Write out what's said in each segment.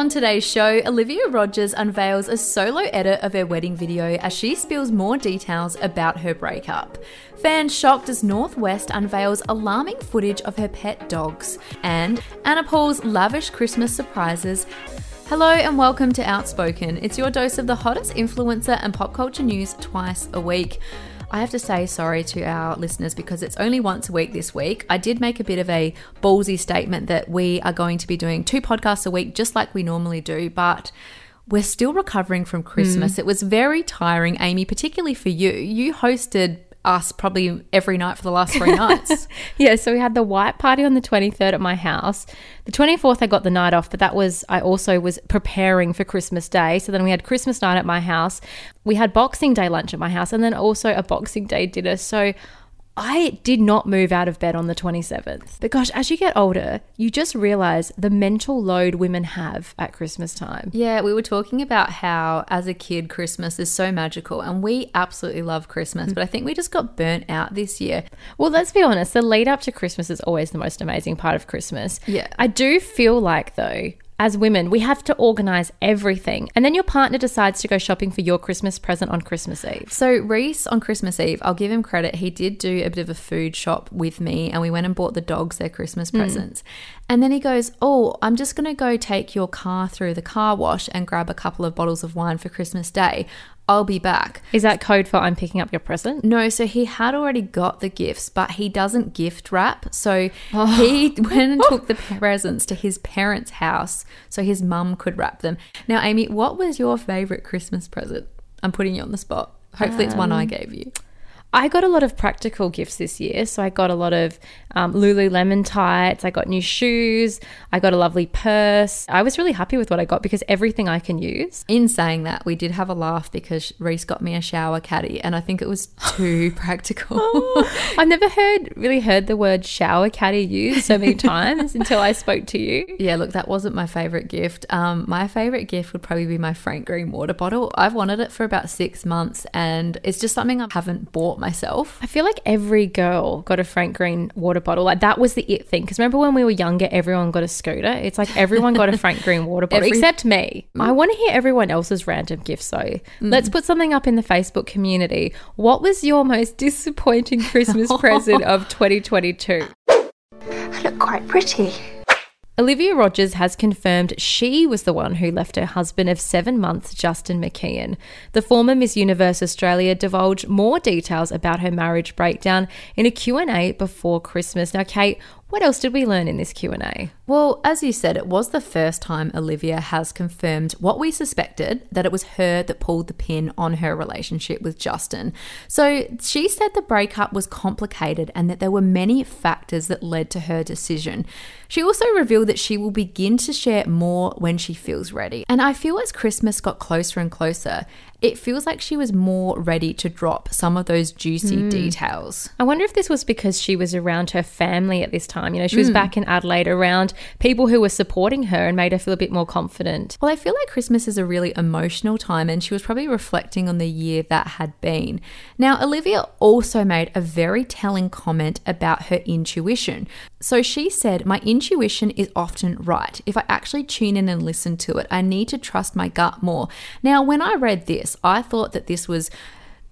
On today's show, Olivia Rogers unveils a solo edit of her wedding video as she spills more details about her breakup. Fans shocked as North West unveils alarming footage of her pet dogs. And Anna Paul's lavish Christmas surprises. Hello and welcome to Outspoken. It's your dose of the hottest influencer and pop culture news twice a week. I have to say sorry to our listeners because it's only once a week this week. I did make a bit of a ballsy statement that we are going to be doing two podcasts a week, just like we normally do, but we're still recovering from Christmas. Hmm. It was very tiring, Amy, particularly for you. You hosted us probably every night for the last three nights. Yeah, so we had the white party on the 23rd at my house. The 24th, I got the night off, but that was, I also was preparing for Christmas Day. So then we had Christmas night at my house. We had Boxing Day lunch at my house and then also a Boxing Day dinner. So I did not move out of bed on the 27th. But gosh, as you get older, you just realize the mental load women have at Christmas time. Yeah, we were talking about how as a kid, Christmas is so magical and we absolutely love Christmas, mm. but I think we just got burnt out this year. Well, let's be honest, the lead up to Christmas is always the most amazing part of Christmas. Yeah. I do feel like, though, as women, we have to organize everything. And then your partner decides to go shopping for your Christmas present on Christmas Eve. So, Reese on Christmas Eve, I'll give him credit. He did do a bit of a food shop with me, and we went and bought the dogs their Christmas hmm. presents. And then he goes, Oh, I'm just going to go take your car through the car wash and grab a couple of bottles of wine for Christmas Day. I'll be back. Is that code for I'm picking up your present? No, so he had already got the gifts, but he doesn't gift wrap. So oh. he went and took the presents to his parents' house so his mum could wrap them. Now, Amy, what was your favorite Christmas present? I'm putting you on the spot. Hopefully, it's one I um, gave you. I got a lot of practical gifts this year. So I got a lot of um, Lululemon tights. I got new shoes. I got a lovely purse. I was really happy with what I got because everything I can use. In saying that, we did have a laugh because Reese got me a shower caddy, and I think it was too practical. I've never heard really heard the word shower caddy used so many times until I spoke to you. Yeah, look, that wasn't my favorite gift. Um, my favorite gift would probably be my Frank Green water bottle. I've wanted it for about six months, and it's just something I haven't bought myself. I feel like every girl got a Frank Green water bottle. Like that was the it thing. Because remember when we were younger, everyone got a scooter. It's like everyone got a Frank Green water bottle Every- except me. Mm. I want to hear everyone else's random gifts though. Mm. Let's put something up in the Facebook community. What was your most disappointing Christmas present of 2022? I look quite pretty. Olivia Rogers has confirmed she was the one who left her husband of seven months, Justin McKeon. The former Miss Universe Australia divulged more details about her marriage breakdown in a Q&A before Christmas. Now, Kate, what else did we learn in this Q&A? Well, as you said, it was the first time Olivia has confirmed what we suspected that it was her that pulled the pin on her relationship with Justin. So she said the breakup was complicated and that there were many factors that led to her decision. She also revealed that she will begin to share more when she feels ready. And I feel as Christmas got closer and closer, it feels like she was more ready to drop some of those juicy hmm. details. I wonder if this was because she was around her family at this time. You know, she was hmm. back in Adelaide around people who were supporting her and made her feel a bit more confident. Well, I feel like Christmas is a really emotional time, and she was probably reflecting on the year that had been. Now, Olivia also made a very telling comment about her intuition. So she said, My intuition is often right. If I actually tune in and listen to it, I need to trust my gut more. Now, when I read this, I thought that this was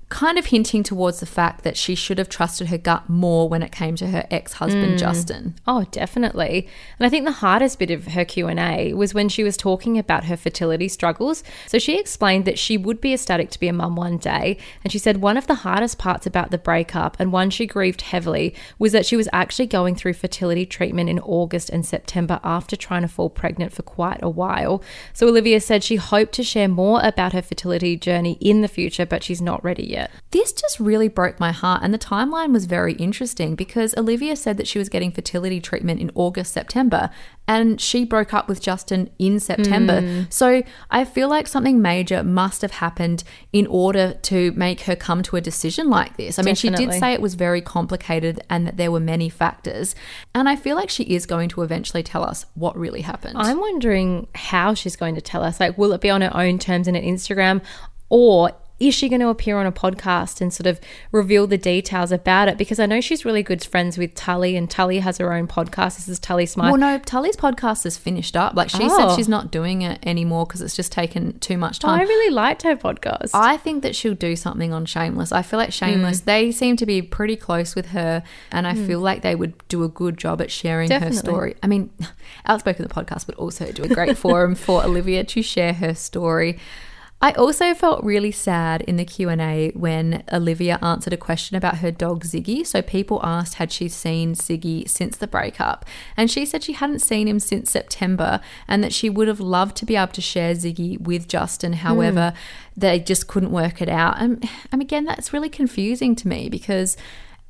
kind of hinting towards the fact that she should have trusted her gut more when it came to her ex-husband mm. Justin. Oh, definitely. And I think the hardest bit of her Q&A was when she was talking about her fertility struggles. So she explained that she would be ecstatic to be a mum one day, and she said one of the hardest parts about the breakup and one she grieved heavily was that she was actually going through fertility treatment in August and September after trying to fall pregnant for quite a while. So Olivia said she hoped to share more about her fertility journey in the future, but she's not ready yet. This just really broke my heart, and the timeline was very interesting because Olivia said that she was getting fertility treatment in August, September, and she broke up with Justin in September. Hmm. So I feel like something major must have happened in order to make her come to a decision like this. I mean, she did say it was very complicated and that there were many factors, and I feel like she is going to eventually tell us what really happened. I'm wondering how she's going to tell us. Like, will it be on her own terms in an Instagram? Or is she going to appear on a podcast and sort of reveal the details about it? Because I know she's really good friends with Tully, and Tully has her own podcast. This is Tully Smyth. Well, no, Tully's podcast is finished up. Like she Oh. said, she's not doing it anymore because it's just taken too much Oh, time. I really liked her podcast. I think that she'll do something on Shameless. I feel like Mm. Shameless, they seem to be pretty close with her, and I feel like they would do a good job at sharing Definitely. her story. I mean, Outspoken the podcast would also do a great forum for Olivia to share her story. I also felt really sad in the Q&A when Olivia answered a question about her dog Ziggy. So people asked had she seen Ziggy since the breakup, and she said she hadn't seen him since September and that she would have loved to be able to share Ziggy with Justin. Hmm. However, they just couldn't work it out. And, and again, that's really confusing to me because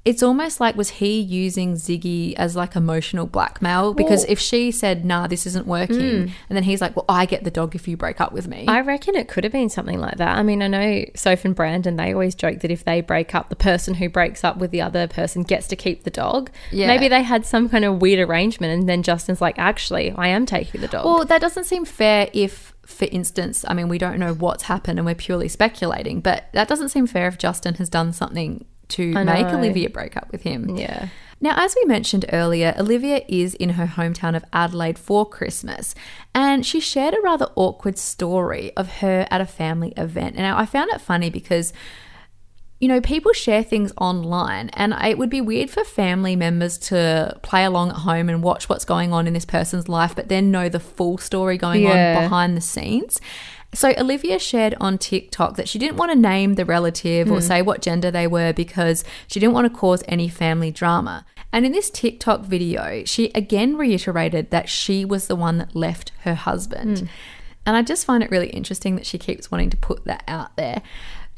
it's almost like was he using Ziggy as like emotional blackmail? Because Well- if she said, "Nah, this isn't working," mm. and then he's like, "Well, I get the dog if you break up with me." I reckon it could have been something like that. I mean, I know Soph and Brandon, they always joke that if they break up, the person who breaks up with the other person gets to keep the dog. Yeah. Maybe they had some kind of weird arrangement, and then Justin's like, actually, I am taking the dog. Well, that doesn't seem fair if, for instance, I mean, we don't know what's happened and we're purely speculating, but that doesn't seem fair if Justin has done something to make. Olivia break up with him. yeah. Now, as we mentioned earlier, Olivia is in her hometown of Adelaide for Christmas, and she shared a rather awkward story of her at a family event. Now, I found it funny because you know, people share things online, and it would be weird for family members to play along at home and watch what's going on in this person's life, but then know the full story going Yeah. on behind the scenes. So, Olivia shared on TikTok that she didn't want to name the relative or hmm. say what gender they were because she didn't want to cause any family drama. And in this TikTok video, she again reiterated that she was the one that left her husband. Hmm. And I just find it really interesting that she keeps wanting to put that out there.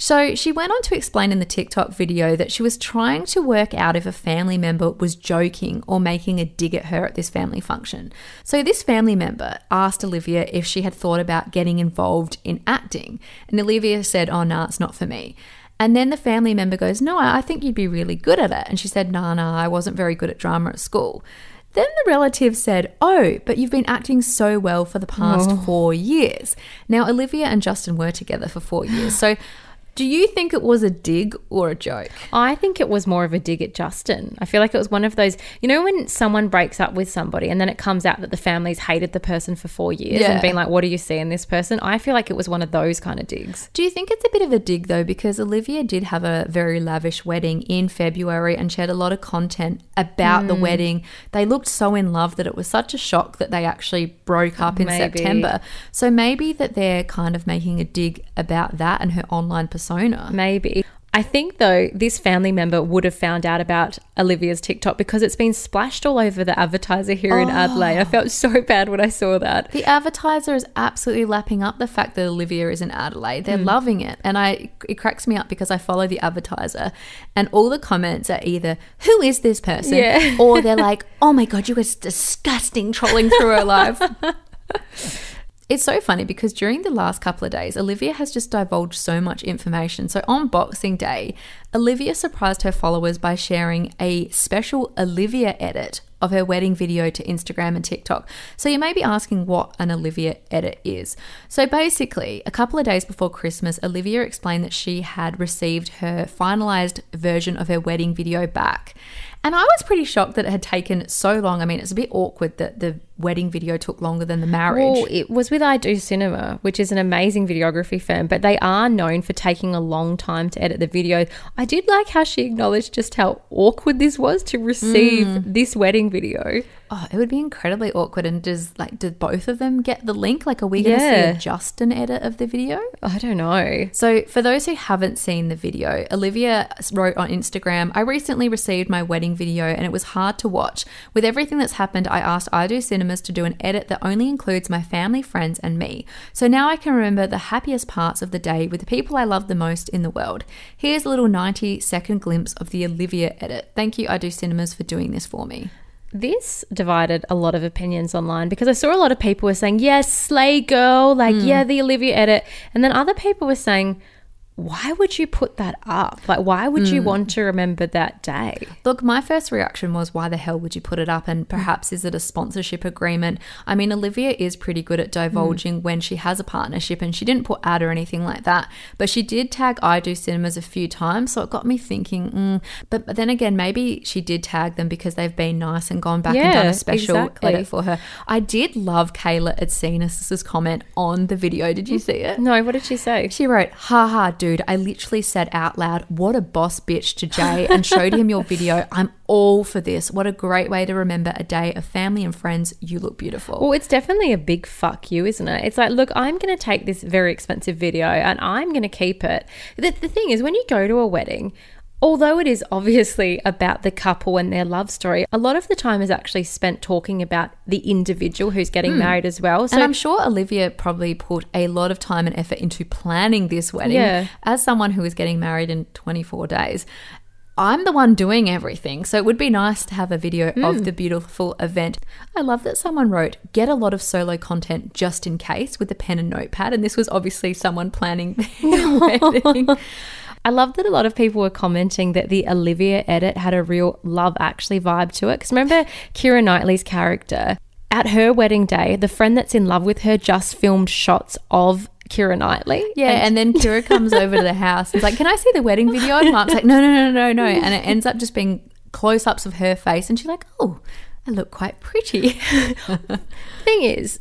So she went on to explain in the TikTok video that she was trying to work out if a family member was joking or making a dig at her at this family function. So this family member asked Olivia if she had thought about getting involved in acting. And Olivia said, Oh, no, it's not for me. And then the family member goes, No, I think you'd be really good at it. And she said, No, no, I wasn't very good at drama at school. Then the relative said, Oh, but you've been acting so well for the past oh. four years. Now, Olivia and Justin were together for four years. So, do you think it was a dig or a joke? I think it was more of a dig at Justin. I feel like it was one of those, you know, when someone breaks up with somebody and then it comes out that the family's hated the person for four years Yeah. and being like, what do you see in this person? I feel like it was one of those kind of digs. Do you think it's a bit of a dig though? Because Olivia did have a very lavish wedding in February and she had a lot of content about Hmm. the wedding. They looked so in love that it was such a shock that they actually broke up in Maybe. September. So maybe that they're kind of making a dig about that and her online persona. Maybe. I think though this family member would have found out about Olivia's TikTok because it's been splashed all over the advertiser here in oh. Adelaide. I felt so bad when I saw that. The advertiser is absolutely lapping up the fact that Olivia is in Adelaide. They're hmm. loving it. And I it cracks me up because I follow the advertiser and all the comments are either who is this person Yeah. or they're like, "Oh my god, you guys disgusting trolling through her life." It's so funny because during the last couple of days, Olivia has just divulged so much information. So on Boxing Day, Olivia surprised her followers by sharing a special Olivia edit of her wedding video to Instagram and TikTok. So you may be asking what an Olivia edit is. So basically, a couple of days before Christmas, Olivia explained that she had received her finalized version of her wedding video back. And I was pretty shocked that it had taken so long. I mean, it's a bit awkward that the wedding video took longer than the marriage. Well, it was with I Do Cinema, which is an amazing videography firm, but they are known for taking a long time to edit the video. I did like how she acknowledged just how awkward this was to receive mm. this wedding video. Oh, it would be incredibly awkward. And does like did both of them get the link? Like, are we going to Yeah. see a Justin edit of the video? I don't know. So, for those who haven't seen the video, Olivia wrote on Instagram, I recently received my wedding video and it was hard to watch. With everything that's happened, I asked I Do Cinemas to do an edit that only includes my family, friends, and me. So now I can remember the happiest parts of the day with the people I love the most in the world. Here's a little 90 second glimpse of the Olivia edit. Thank you, I Do Cinemas, for doing this for me. This divided a lot of opinions online because I saw a lot of people were saying, yes, slay girl, like, hmm. yeah, the Olivia edit. And then other people were saying, why would you put that up? Like, why would Hmm. you want to remember that day? Look, my first reaction was, why the hell would you put it up? And perhaps is it a sponsorship agreement? I mean, Olivia is pretty good at divulging when she has a partnership, and she didn't put ad or anything like that. But she did tag I Do Cinemas a few times, so it got me thinking. Mm, but, but then again, maybe she did tag them because they've been nice and gone back and done a special exactly. edit for her. I did love Kayla Itsines' comment on the video. Did you see it? No, what did she say? She wrote, haha, dude, I literally said out loud, what a boss bitch to Jay and showed him your video. I'm all for this. What a great way to remember a day of family and friends. You look beautiful. Well, it's definitely a big fuck you, isn't it? It's like, look, I'm going to take this very expensive video and I'm going to keep it. The, the thing is, when you go to a wedding, although it is obviously about the couple and their love story, a lot of the time is actually spent talking about the individual who's getting married as well. So and I'm sure Olivia probably put a lot of time and effort into planning this wedding. Yeah. As someone who is getting married in 24 days, I'm the one doing everything. So it would be nice to have a video Hmm. of the beautiful event. I love that someone wrote, get a lot of solo content just in case with a pen and notepad. And this was obviously someone planning their wedding. I love that a lot of people were commenting that the Olivia edit had a real love actually vibe to it. Because remember Keira Knightley's character at her wedding day, the friend that's in love with her just filmed shots of Keira Knightley. Yeah, and then Keira comes over to the house. It's like, "Can I see the wedding video?" And Mark's like, "No, no, no, no, no." And it ends up just being close-ups of her face, and she's like, "Oh, I look quite pretty." thing is,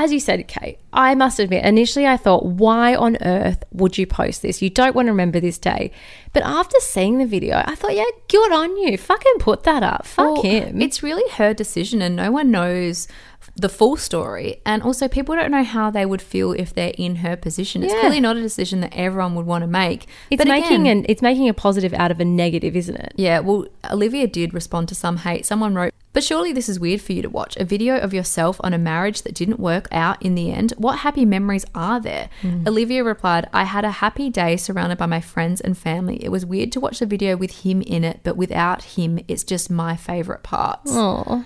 as you said, Kate, I must admit, initially I thought, why on earth would you post this? You don't want to remember this day. But after seeing the video, I thought, yeah, good on you. Fucking put that up. Fuck Well, him. It's really her decision, and no one knows the full story. And also, people don't know how they would feel if they're in her position. It's Yeah. clearly not a decision that everyone would want to make. It's But making again- an it's making a positive out of a negative, isn't it? Yeah, well, Olivia did respond to some hate. Someone wrote, But surely this is weird for you to watch. A video of yourself on a marriage that didn't work out in the end. What happy memories are there? Mm. Olivia replied, I had a happy day surrounded by my friends and family. It was weird to watch the video with him in it, but without him, it's just my favorite parts. Oh.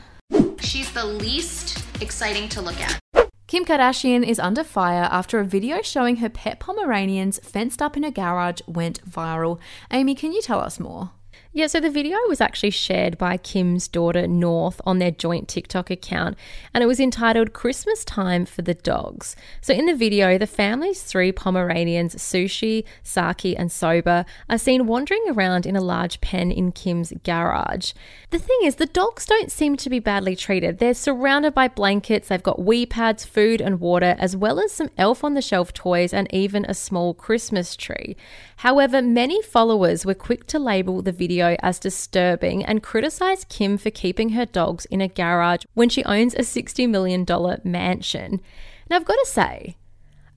She's the least exciting to look at. Kim Kardashian is under fire after a video showing her pet Pomeranians fenced up in a garage went viral. Amy, can you tell us more? Yeah, so the video was actually shared by Kim's daughter North on their joint TikTok account, and it was entitled Christmas Time for the Dogs. So in the video, the family's three Pomeranians, Sushi, Sake, and Soba, are seen wandering around in a large pen in Kim's garage. The thing is, the dogs don't seem to be badly treated. They're surrounded by blankets, they've got wee pads, food, and water, as well as some elf on the shelf toys and even a small Christmas tree. However, many followers were quick to label the video as disturbing and criticize Kim for keeping her dogs in a garage when she owns a $60 million mansion. Now, I've got to say,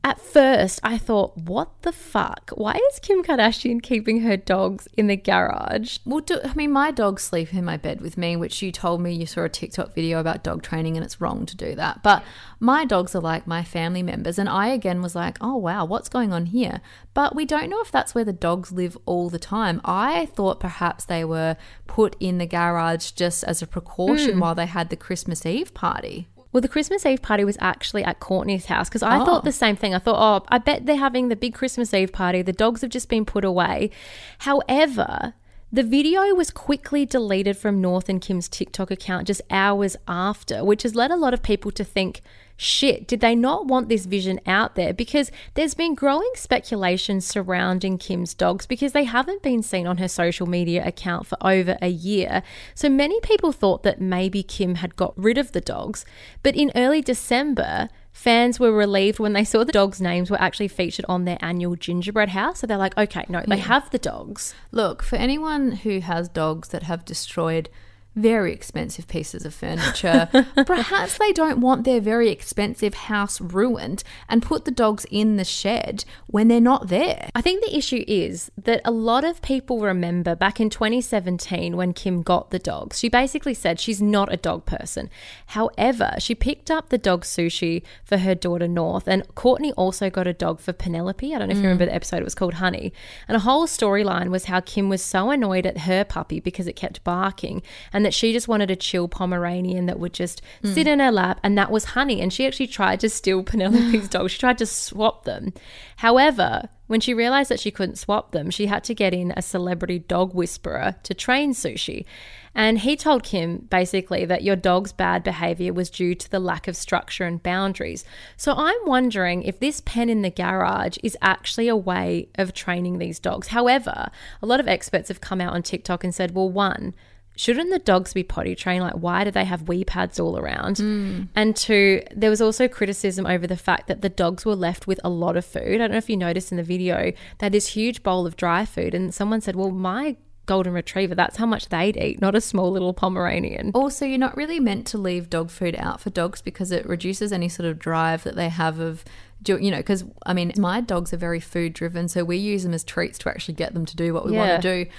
at first, I thought, what the fuck? Why is Kim Kardashian keeping her dogs in the garage? Well, do, I mean, my dogs sleep in my bed with me, which you told me you saw a TikTok video about dog training and it's wrong to do that. But my dogs are like my family members. And I again was like, oh, wow, what's going on here? But we don't know if that's where the dogs live all the time. I thought perhaps they were put in the garage just as a precaution hmm. while they had the Christmas Eve party. Well, the Christmas Eve party was actually at Kourtney's house because I Oh. thought the same thing. I thought, oh, I bet they're having the big Christmas Eve party. The dogs have just been put away. However, the video was quickly deleted from North and Kim's TikTok account just hours after, which has led a lot of people to think, shit, did they not want this vision out there? Because there's been growing speculation surrounding Kim's dogs because they haven't been seen on her social media account for over a year. So many people thought that maybe Kim had got rid of the dogs. But in early December, fans were relieved when they saw the dogs' names were actually featured on their annual gingerbread house. So they're like, okay, no, they have the dogs. Look, for anyone who has dogs that have destroyed very expensive pieces of furniture, perhaps they don't want their very expensive house ruined and put the dogs in the shed when they're not there. I think the issue is that a lot of people remember back in 2017 when Kim got the dogs. She basically said she's not a dog person. However, she picked up the dog sushi for her daughter North, and Kourtney also got a dog for Penelope. I don't know if you mm. remember the episode, it was called Honey. And a whole storyline was how Kim was so annoyed at her puppy because it kept barking. And and that she just wanted a chill Pomeranian that would just Hmm. sit in her lap, and that was Honey. And she actually tried to steal Penelope's dog. She tried to swap them. However, when she realized that she couldn't swap them, she had to get in a celebrity dog whisperer to train Sushi. And he told Kim basically that your dog's bad behavior was due to the lack of structure and boundaries. So I'm wondering if this pen in the garage is actually a way of training these dogs. However, a lot of experts have come out on TikTok and said, well, one, shouldn't the dogs be potty trained? Like, why do they have wee pads all around? Hmm. And two, there was also criticism over the fact that the dogs were left with a lot of food. I don't know if you noticed in the video, they had this huge bowl of dry food, and someone said, well, my golden retriever, that's how much they'd eat, not a small little Pomeranian. Also, you're not really meant to leave dog food out for dogs because it reduces any sort of drive that they have of, do- you know, because I mean, my dogs are very food driven, so we use them as treats to actually get them to do what we Yeah. want to do.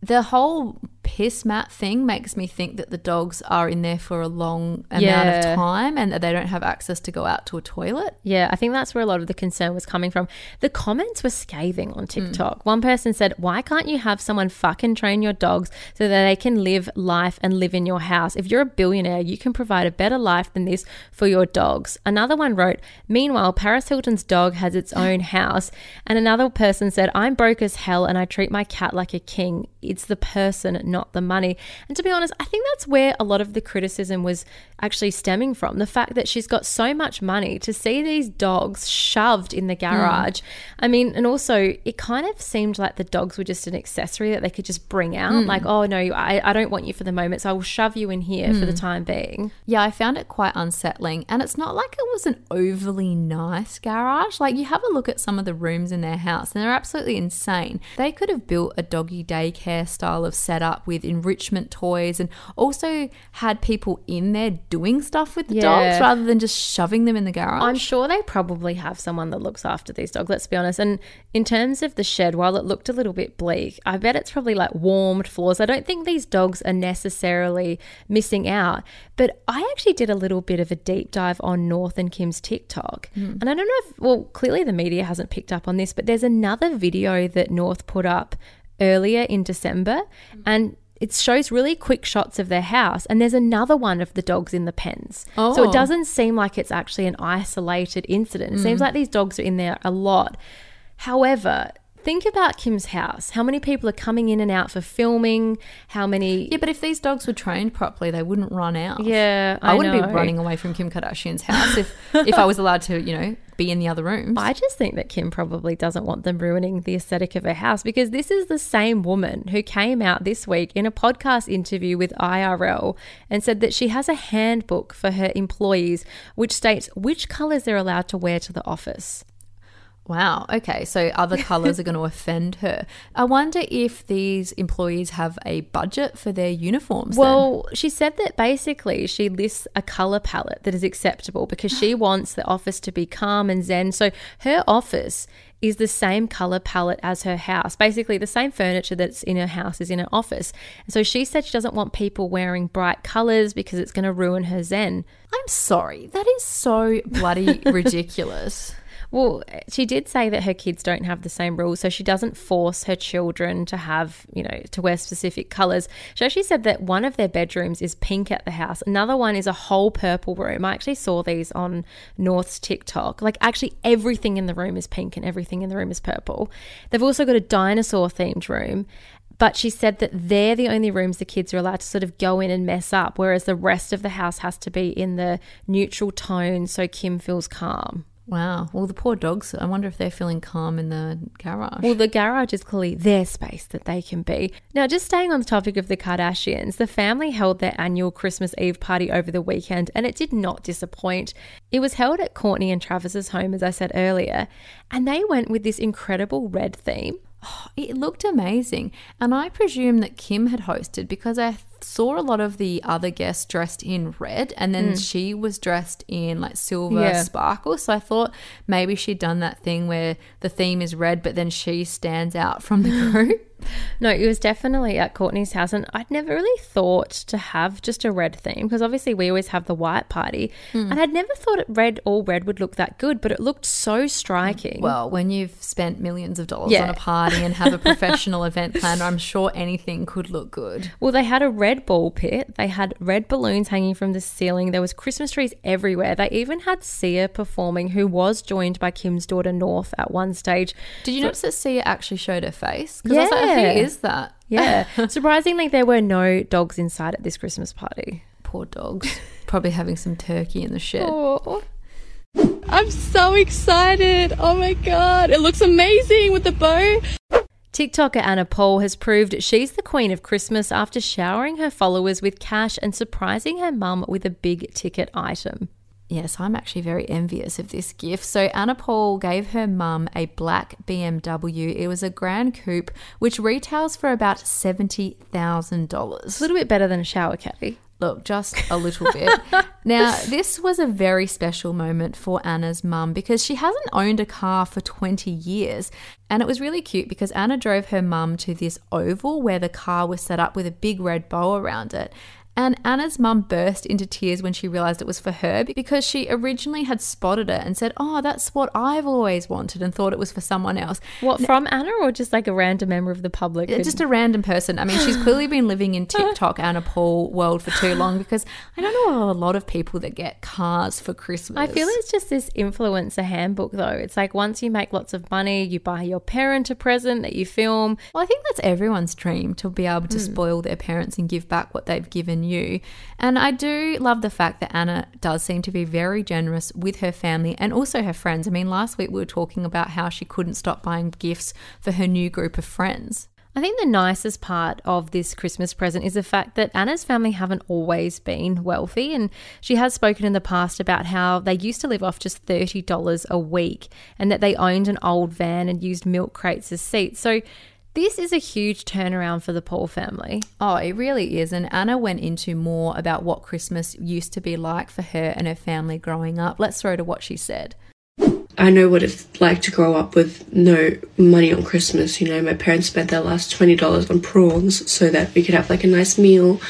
The whole piss mat thing makes me think that the dogs are in there for a long amount Yeah. of time and that they don't have access to go out to a toilet. Yeah, I think that's where a lot of the concern was coming from. The comments were scathing on hmm. TikTok. One person said, Why can't you have someone fucking train your dogs so that they can live life and live in your house? If you're a billionaire, you can provide a better life than this for your dogs. Another one wrote, Meanwhile, Paris Hilton's dog has its own house. And another person said, I'm broke as hell and I treat my cat like a king. It's the person, not the money. And to be honest, I think that's where a lot of the criticism was actually stemming from. The fact that she's got so much money to see these dogs shoved in the hmm. garage. I mean, and also it kind of seemed like the dogs were just an accessory that they could just bring out. Hmm. Like, oh no, I, I don't want you for the moment, so I will shove you in here for the hmm. time being. Yeah, I found it quite unsettling. And it's not like it was an overly nice garage. Like, you have a look at some of the rooms in their house, and they're absolutely insane. They could have built a doggy daycare style of setup with enrichment toys and also had people in there doing stuff with the Yeah. dogs rather than just shoving them in the garage. I'm sure they probably have someone that looks after these dogs, let's be honest. And in terms of the shed, while it looked a little bit bleak, I bet it's probably like warmed floors. I don't think these dogs are necessarily missing out. But I actually did a little bit of a deep dive on North and Kim's TikTok. Hmm. And I don't know if, well, clearly the media hasn't picked up on this, but there's another video that North put up earlier in December. Mm. And it shows really quick shots of their house, and there's another one of the dogs in the pens. So Oh. it doesn't seem like it's actually an isolated incident. It seems mm. like these dogs are in there a lot. However, think about Kim's house. How many people are coming in and out for filming? How many? yeah, but if these dogs were trained properly, they wouldn't run out. Yeah, I, I wouldn't know. be running away from Kim Kardashian's house if if I was allowed to, you know, be in the other rooms. I just think that Kim probably doesn't want them ruining the aesthetic of her house because this is the same woman who came out this week in a podcast interview with IRL and said that she has a handbook for her employees which states which colors they're allowed to wear to the office. Wow. Okay. So other colors are going to offend her. I wonder if these employees have a budget for their uniforms. then. Well, she said that basically she lists a color palette that is acceptable because she wants the office to be calm and zen. So her office is the same color palette as her house. Basically, the same furniture that's in her house is in her office. And so she said she doesn't want people wearing bright colors because it's going to ruin her zen. I'm sorry. That is so bloody ridiculous. Well, she did say that her kids don't have the same rules, so she doesn't force her children to have, you know, to wear specific colors. She actually said that one of their bedrooms is pink at the house, another one is a whole purple room. I actually saw these on North's TikTok. Like, actually, everything in the room is pink and everything in the room is purple. They've also got a dinosaur themed room. But she said that they're the only rooms the kids are allowed to sort of go in and mess up, whereas the rest of the house has to be in the neutral tone so Kim feels calm. Wow. Well, the poor dogs. I wonder if they're feeling calm in the garage. Well, the garage is clearly their space that they can be. Now, just staying on the topic of the Kardashians, the family held their annual Christmas Eve party over the weekend and it did not disappoint. It was held at Kourtney and Travis's home, as I said earlier, and they went with this incredible red theme. Oh, it looked amazing. And I presume that Kim had hosted because I saw a lot of the other guests dressed in red and then mm. she was dressed in like silver Yeah. sparkle. So I thought maybe she'd done that thing where the theme is red, but then she stands out from the group. No, it was definitely at Kourtney's house, and I'd never really thought to have just a red theme because obviously we always have the white party, Hmm. and I'd never thought it red all red would look that good, but it looked so striking. Well, when you've spent millions of dollars Yeah. on a party and have a professional event planner, I'm sure anything could look good. Well, they had a red ball pit. They had red balloons hanging from the ceiling. There was Christmas trees everywhere. They even had Sia performing, who was joined by Kim's daughter North at one stage. Did you notice that Sia actually showed her face? Because I was like, Yeah. Who is that? Yeah. Surprisingly, there were no dogs inside at this Christmas party. Poor dogs. Probably having some turkey in the shed. Oh. I'm so excited. Oh my god, it looks amazing with the bow. TikToker Anna Paul has proved she's the queen of Christmas after showering her followers with cash and surprising her mum with a big ticket item. Yes, I'm actually very envious of this gift. So, Anna Paul gave her mum a black BMW. It was a Gran Coupe, which retails for about $70,000. It's a little bit better than a shower caddy. Look, just a little bit. now, this was a very special moment for Anna's mum because she hasn't owned a car for 20 years. And it was really cute because Anna drove her mum to this oval where the car was set up with a big red bow around it. And Anna's mum burst into tears when she realized it was for her because she originally had spotted it and said, Oh, that's what I've always wanted and thought it was for someone else. What, from Anna or just like a random member of the public? Just a random person. I mean, she's clearly been living in TikTok Anna Paul world for too long because I don't know a lot of people that get cars for Christmas. I feel it's just this influencer handbook, though. It's like once you make lots of money, you buy your parent a present that you film. Well, I think that's everyone's dream to be able to hmm. spoil their parents and give back what they've given you. And I do love the fact that Anna does seem to be very generous with her family and also her friends. I mean, last week we were talking about how she couldn't stop buying gifts for her new group of friends. I think the nicest part of this Christmas present is the fact that Anna's family haven't always been wealthy. And she has spoken in the past about how they used to live off just $30 a week and that they owned an old van and used milk crates as seats. So this is a huge turnaround for the Paul family. Oh, it really is. And Anna went into more about what Christmas used to be like for her and her family growing up. Let's throw to what she said. I know what it's like to grow up with no money on Christmas. You know, my parents spent their last twenty dollars on prawns so that we could have like a nice meal.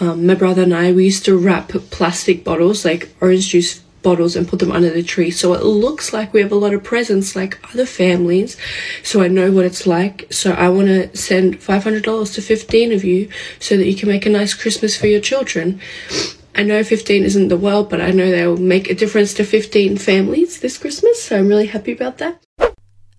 Um, my brother and I we used to wrap plastic bottles, like orange juice bottles, and put them under the tree so it looks like we have a lot of presents like other families. So I know what it's like. So I want to send five hundred dollars to fifteen of you so that you can make a nice Christmas for your children. I know 15 isn't the world, but I know they'll make a difference to 15 families this Christmas, so I'm really happy about that.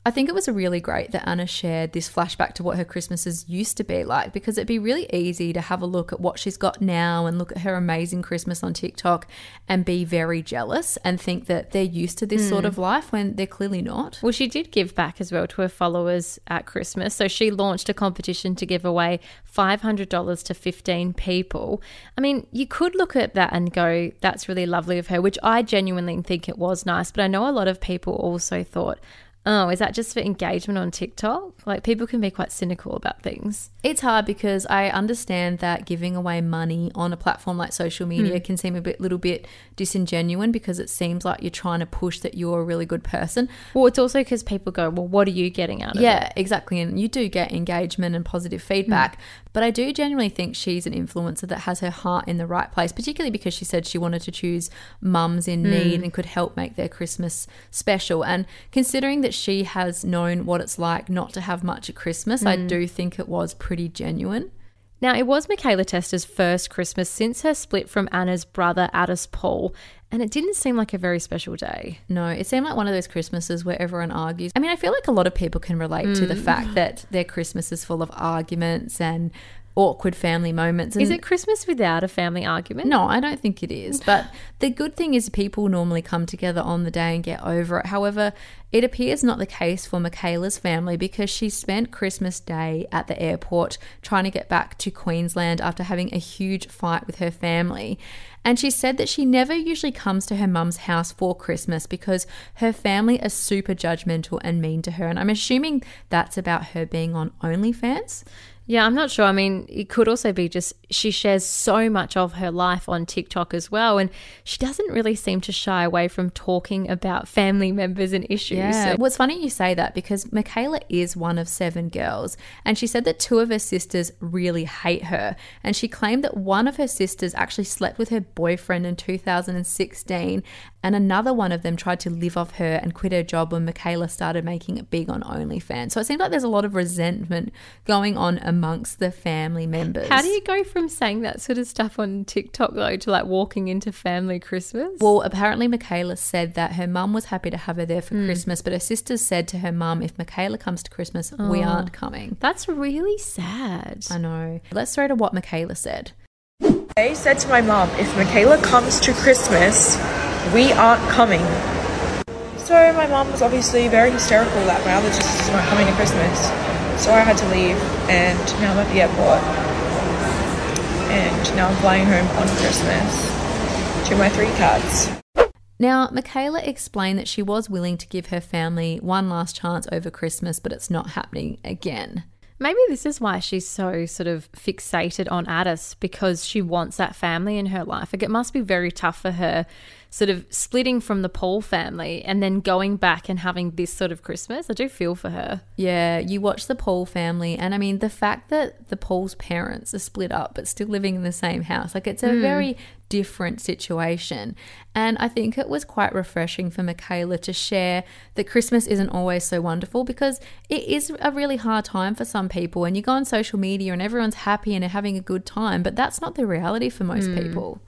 I think it was really great that Anna shared this flashback to what her Christmases used to be like because it'd be really easy to have a look at what she's got now and look at her amazing Christmas on TikTok and be very jealous and think that they're used to this sort hmm. of life when they're clearly not. Well, she did give back as well to her followers at Christmas. So she launched a competition to give away $500 to 15 people. I mean, you could look at that and go, that's really lovely of her, which I genuinely think it was nice. But I know a lot of people also thought, oh, is that just for engagement on TikTok? Like people can be quite cynical about things. It's hard because I understand that giving away money on a platform like social hmm. media can seem a bit little bit disingenuous because it seems like you're trying to push that you're a really good person. Well, it's also because people go, well, what are you getting out of it? Yeah, exactly. And you do get engagement and positive hmm. feedback. But I do genuinely think she's an influencer that has her heart in the right place, particularly because she said she wanted to choose mums in hmm. need and could help make their Christmas special. And considering that she has known what it's like not to have much at Christmas, I do think it was pretty genuine. Now, it was Michaela Testa's first Christmas since her split from Anna's brother, Addis Paul, and it didn't seem like a very special day. No, it seemed like one of those Christmases where everyone argues. I mean, I feel like a lot of people can relate to the mm. fact that their Christmas is full of arguments and awkward family moments. And Is it Christmas without a family argument? No, I don't think it is. But the good thing is people normally come together on the day and get over it. However, it appears not the case for Michaela's family because she spent Christmas Day at the airport trying to get back to Queensland after having a huge fight with her family. And she said that she never usually comes to her mum's house for Christmas because her family are super judgmental and mean to her. And I'm assuming that's about her being on OnlyFans. Yeah, I'm not sure. I mean, it could also be just she shares so much of her life on TikTok as well. And she doesn't really seem to shy away from talking about family members and issues. Yeah. So- Well, funny you say that because Michaela is one of seven girls, and she said that two of her sisters really hate her. And she claimed that one of her sisters actually slept with her boyfriend in 2016, and another one of them tried to live off her and quit her job when Michaela started making it big on OnlyFans. So it seems like there's a lot of resentment going on amongst the family members. How do you go from saying that sort of stuff on TikTok though to like walking into family Christmas? Well, apparently Michaela said that her mum was happy to have her there for hmm. Christmas, but her sisters said to her mum, if Michaela comes to Christmas, we oh. aren't coming. that's really sad. I know. Let's throw to what Michaela said. I said to my mom, if Michaela comes to Christmas, we aren't coming. So my mom was obviously very hysterical that my other sisters weren't coming to Christmas. So I had to leave and now I'm at the airport. And now I'm flying home on Christmas to my three cats. Now, Michaela explained that she was willing to give her family one last chance over Christmas, but it's not happening again. Maybe this is why she's so sort of fixated on Addis because she wants that family in her life. Like it must be very tough for her sort of splitting from the Paul family and then going back and having this sort of Christmas. I do feel for her. Yeah, you watch the Paul family, and I mean, the fact that the Paul's parents are split up but still living in the same house, like it's a hmm. very different situation. And I think it was quite refreshing for Michaela to share that Christmas isn't always so wonderful because it is a really hard time for some people. And you go on social media and everyone's happy and are having a good time, but that's not the reality for most hmm. people.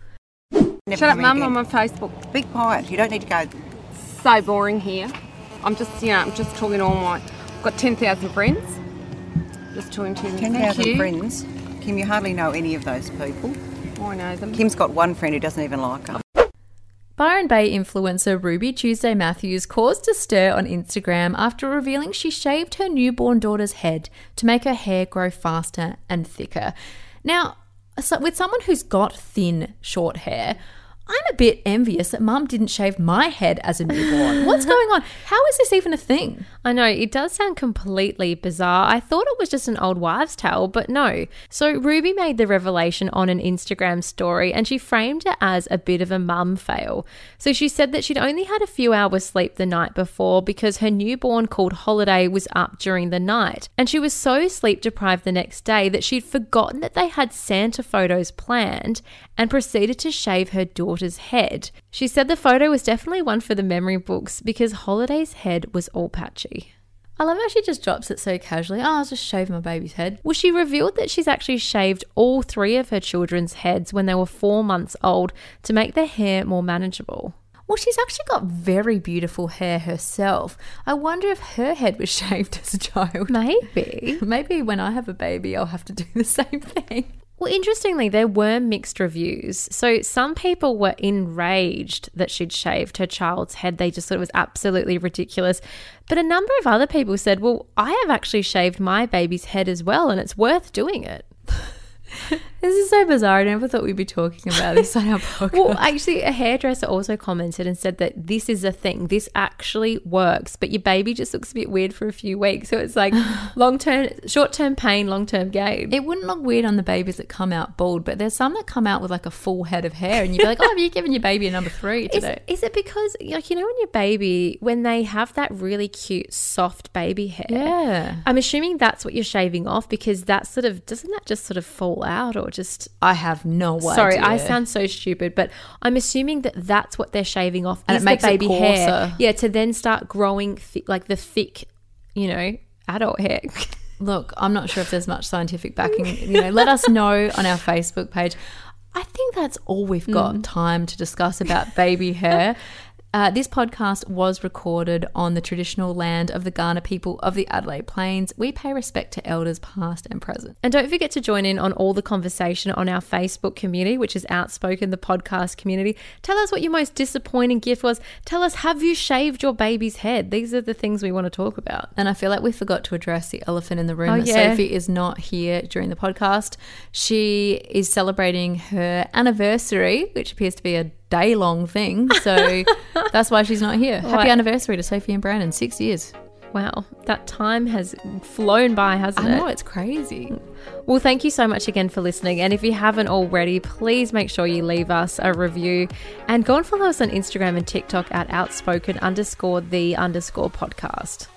Shut up, Mum. I'm on Facebook. Be quiet. You don't need to go. So boring here. I'm just, you know, I'm just talking to all my. I've got 10,000 friends. Just talking to them. Thank 10,000 friends. Kim, you hardly know any of those people. Oh, I know them. Kim's got one friend who doesn't even like her. Byron Bay influencer Ruby Tuesday Matthews caused a stir on Instagram after revealing she shaved her newborn daughter's head to make her hair grow faster and thicker. Now, with someone who's got thin, short hair, I'm a bit envious that mum didn't shave my head as a newborn. What's going on? How is this even a thing? I know, it does sound completely bizarre. I thought it was just an old wives' tale, but no. So, Ruby made the revelation on an Instagram story and she framed it as a bit of a mum fail. So, she said that she'd only had a few hours sleep the night before because her newborn called Holiday was up during the night. And she was so sleep deprived the next day that she'd forgotten that they had Santa photos planned and proceeded to shave her daughter's head. She said the photo was definitely one for the memory books because Holiday's head was all patchy. I love how she just drops it so casually. Oh, I was just shaving my baby's head. Well, she revealed that she's actually shaved all three of her children's heads when they were four months old to make their hair more manageable. Well, she's actually got very beautiful hair herself. I wonder if her head was shaved as a child. Maybe. Maybe when I have a baby, I'll have to do the same thing. Well, interestingly, there were mixed reviews. So some people were enraged that she'd shaved her child's head. They just thought it was absolutely ridiculous. But a number of other people said, well, I have actually shaved my baby's head as well, and it's worth doing it. This is so bizarre. I never thought we'd be talking about this on our podcast. Well, actually, a hairdresser also commented and said that this is a thing. This actually works, but your baby just looks a bit weird for a few weeks. So it's like long term, short term pain, long term gain. it wouldn't look weird on the babies that come out bald, but there's some that come out with like a full head of hair, and you'd be like, "Oh, have you given your baby a number three Is, today?" is it because, like, you know, when your baby, when they have that really cute, soft baby hair? Yeah. I'm assuming that's what you're shaving off because that sort of, doesn't that just sort of fall out or just. I have no idea. Sorry, I sound so stupid, but I'm assuming that that's what they're shaving off. And it makes the it hair. Yeah, to then start growing thi- like the thick, you know, adult hair. Look, I'm not sure if there's much scientific backing. You know, let us know on our Facebook page. I think that's all we've got mm. time to discuss about baby hair. Uh, this podcast was recorded on the traditional land of the Kaurna people of the Adelaide Plains. We pay respect to elders past and present. And don't forget to join in on all the conversation on our Facebook community, which is Outspoken, the podcast community. Tell us what your most disappointing gift was. Tell us, have you shaved your baby's head? These are the things we want to talk about. And I feel like we forgot to address the elephant in the room. Oh, yeah. Sophie is not here during the podcast. She is celebrating her anniversary, which appears to be a day long thing. So that's why she's not here. Happy What? anniversary to Sophie and Brandon. Six years. Wow, that time has flown by, hasn't I it? it's crazy. Well, thank you so much again for listening. And if you haven't already, please make sure you leave us a review and go and follow us on Instagram and TikTok at outspoken underscore the underscore podcast.